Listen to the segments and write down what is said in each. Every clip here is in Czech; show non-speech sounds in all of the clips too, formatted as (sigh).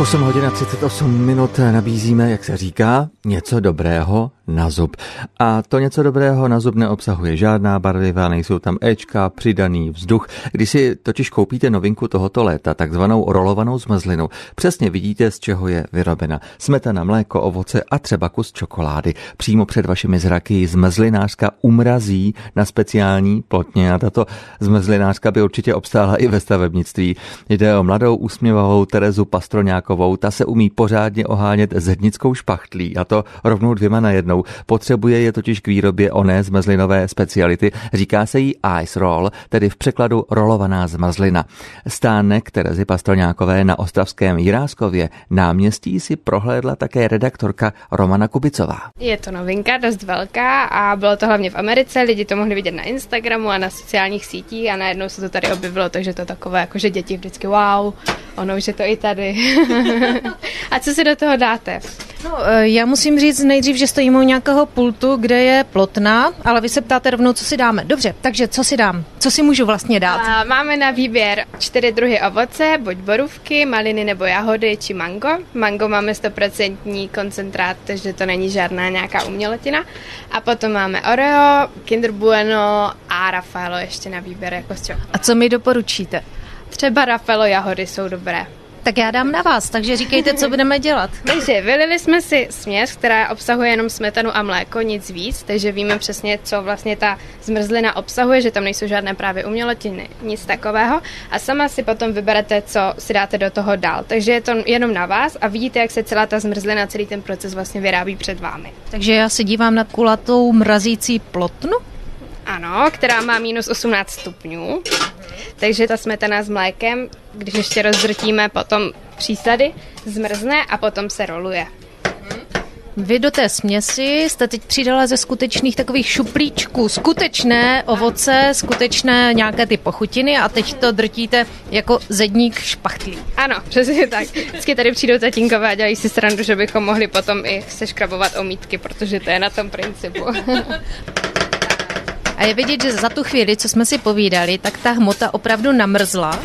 8 hodin a 38 minut nabízíme, jak se říká, něco dobrého na zub. A to něco dobrého na zub neobsahuje žádná barviva, nejsou tam Ečka, přidaný vzduch. Když si totiž koupíte novinku tohoto léta, takzvanou rolovanou zmrzlinu, přesně vidíte, z čeho je vyrobena. Smetana, mléko, ovoce a třeba kus čokolády. Přímo před vašimi zraky zmrzlinářka umrazí na speciální plotně a tato zmrzlinářka by určitě obstála i ve stavebnictví. Jde o mladou úsměvavou Terezu Pastroňákovou, ta se umí pořádně ohánět zednickou špachtlí a to rovnou dvěma na jednou. Potřebuje je totiž k výrobě oné zmrzlinové speciality. Říká se jí ice roll, tedy v překladu rolovaná zmrzlina. Stánek Terezy Pastroňákové na ostravském Jiráskově náměstí si prohlédla také redaktorka Romana Kubicová. Je to novinka, dost velká a bylo to hlavně v Americe, lidi to mohli vidět na Instagramu a na sociálních sítích a najednou se to tady objevilo, takže to takové, jako že děti vždycky wow, ono už je to i tady. (laughs) a co si do toho dáte? No, e, já musím říct nejdřív, že stojím u nějakého pultu, kde je plotna, ale vy se ptáte rovnou, co si dáme. Dobře, takže co si dám? Co si můžu vlastně dát? A máme na výběr čtyři druhy ovoce, buď borůvky, maliny nebo jahody, či mango. Mango máme 100% koncentrát, takže to není žádná nějaká uměletina. A potom máme Oreo, Kinder Bueno a Raffaello ještě na výběr jako z A co mi doporučíte? Třeba Raffaello jahody jsou dobré. Tak já dám na vás, takže říkejte, co budeme dělat. (laughs) Takže vylili jsme si směs, která obsahuje jenom smetanu a mléko, nic víc, takže víme přesně, co vlastně ta zmrzlina obsahuje, že tam nejsou žádné právě umělotiny, nic takového. A sama si potom vyberete, co si dáte do toho dál. Takže je to jenom na vás a vidíte, jak se celá ta zmrzlina, celý ten proces vlastně vyrábí před vámi. Takže já se dívám na kulatou mrazící plotnu? Ano, která má minus 18 stupňů. Takže ta smetana s mlékem, když ještě rozdrtíme potom přísady, zmrzne a potom se roluje. Vy do té směsi jste teď přidala ze skutečných takových šuplíčků skutečné ovoce, skutečné nějaké ty pochutiny a teď to drtíte jako zedník špachtlí. Ano, přesně tak. Vždycky tady přijdou tatínkové a dělají si srandu, že bychom mohli potom i seškrabovat omítky, protože to je na tom principu. (laughs) A je vidět, že za tu chvíli, co jsme si povídali, tak ta hmota opravdu namrzla.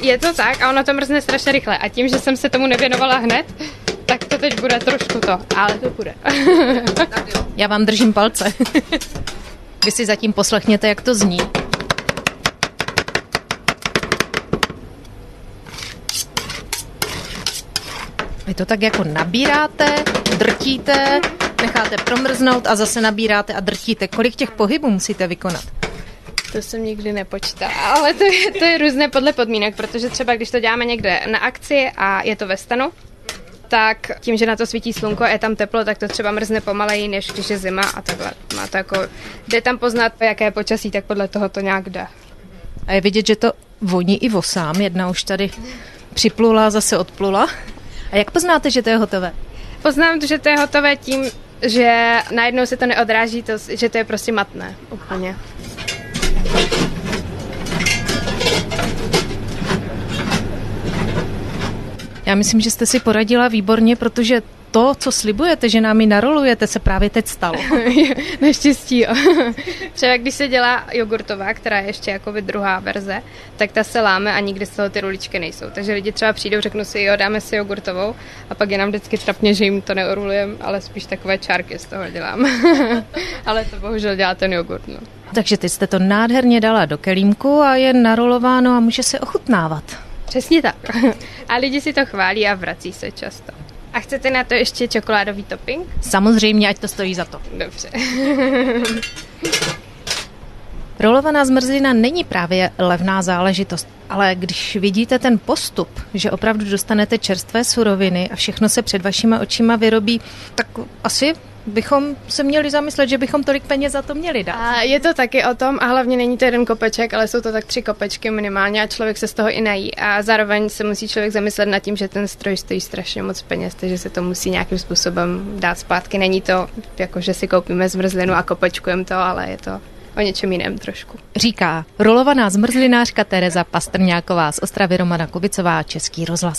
Je to tak a ono to mrzne strašně rychle. A tím, že jsem se tomu nevěnovala hned, tak to teď bude trošku to, ale to bude. (laughs) Já vám držím palce. Vy si zatím poslechněte, jak to zní. Vy to tak jako nabíráte, drtíte, necháte promrznout a zase nabíráte a drtíte. Kolik těch pohybů musíte vykonat? To jsem nikdy nepočítala, ale to je, to je různé podle podmínek, protože třeba když to děláme někde na akci a je to ve stanu, tak tím, že na to svítí slunko a je tam teplo, tak to třeba mrzne pomaleji, než když je zima a takhle. Má to jako, jde tam poznat, jaké je počasí, tak podle toho to nějak jde. A je vidět, že to voní i vosám. Jedna už tady připlula, zase odplula. A jak poznáte, že to je hotové? Poznám, že to je hotové tím, že najednou se to neodráží, to, že to je prostě matné úplně. Já myslím, že jste si poradila výborně, protože to, co slibujete, že nám ji narolujete, se právě teď stalo. (laughs) Naštěstí, jo. (laughs) Třeba když se dělá jogurtová, která je ještě jako druhá verze, tak ta se láme a nikdy z toho ty ruličky nejsou. Takže lidi třeba přijdou, řeknu si, jo, dáme si jogurtovou a pak je nám vždycky trapně, že jim to neorulujeme, ale spíš takové čárky z toho dělám. (laughs) ale to bohužel dělá ten jogurt, no. Takže ty jste to nádherně dala do kelímku a je narolováno a může se ochutnávat. Přesně tak. A lidi si to chválí a vrací se často. A chcete na to ještě čokoládový topping? Samozřejmě, ať to stojí za to. Dobře. (laughs) Rolovaná zmrzlina není právě levná záležitost, ale když vidíte ten postup, že opravdu dostanete čerstvé suroviny a všechno se před vašima očima vyrobí, tak asi bychom se měli zamyslet, že bychom tolik peněz za to měli dát. A je to taky o tom, a hlavně není to jeden kopeček, ale jsou to tak tři kopečky minimálně a člověk se z toho i nají. A zároveň se musí člověk zamyslet nad tím, že ten stroj stojí strašně moc peněz, takže se to musí nějakým způsobem dát zpátky. Není to jako, že si koupíme zmrzlinu a kopečkujeme to, ale je to o něčem jiném trošku. Říká rolovaná zmrzlinářka Tereza Pastrňáková z Ostravy Romana Kubicová, Český rozhlas.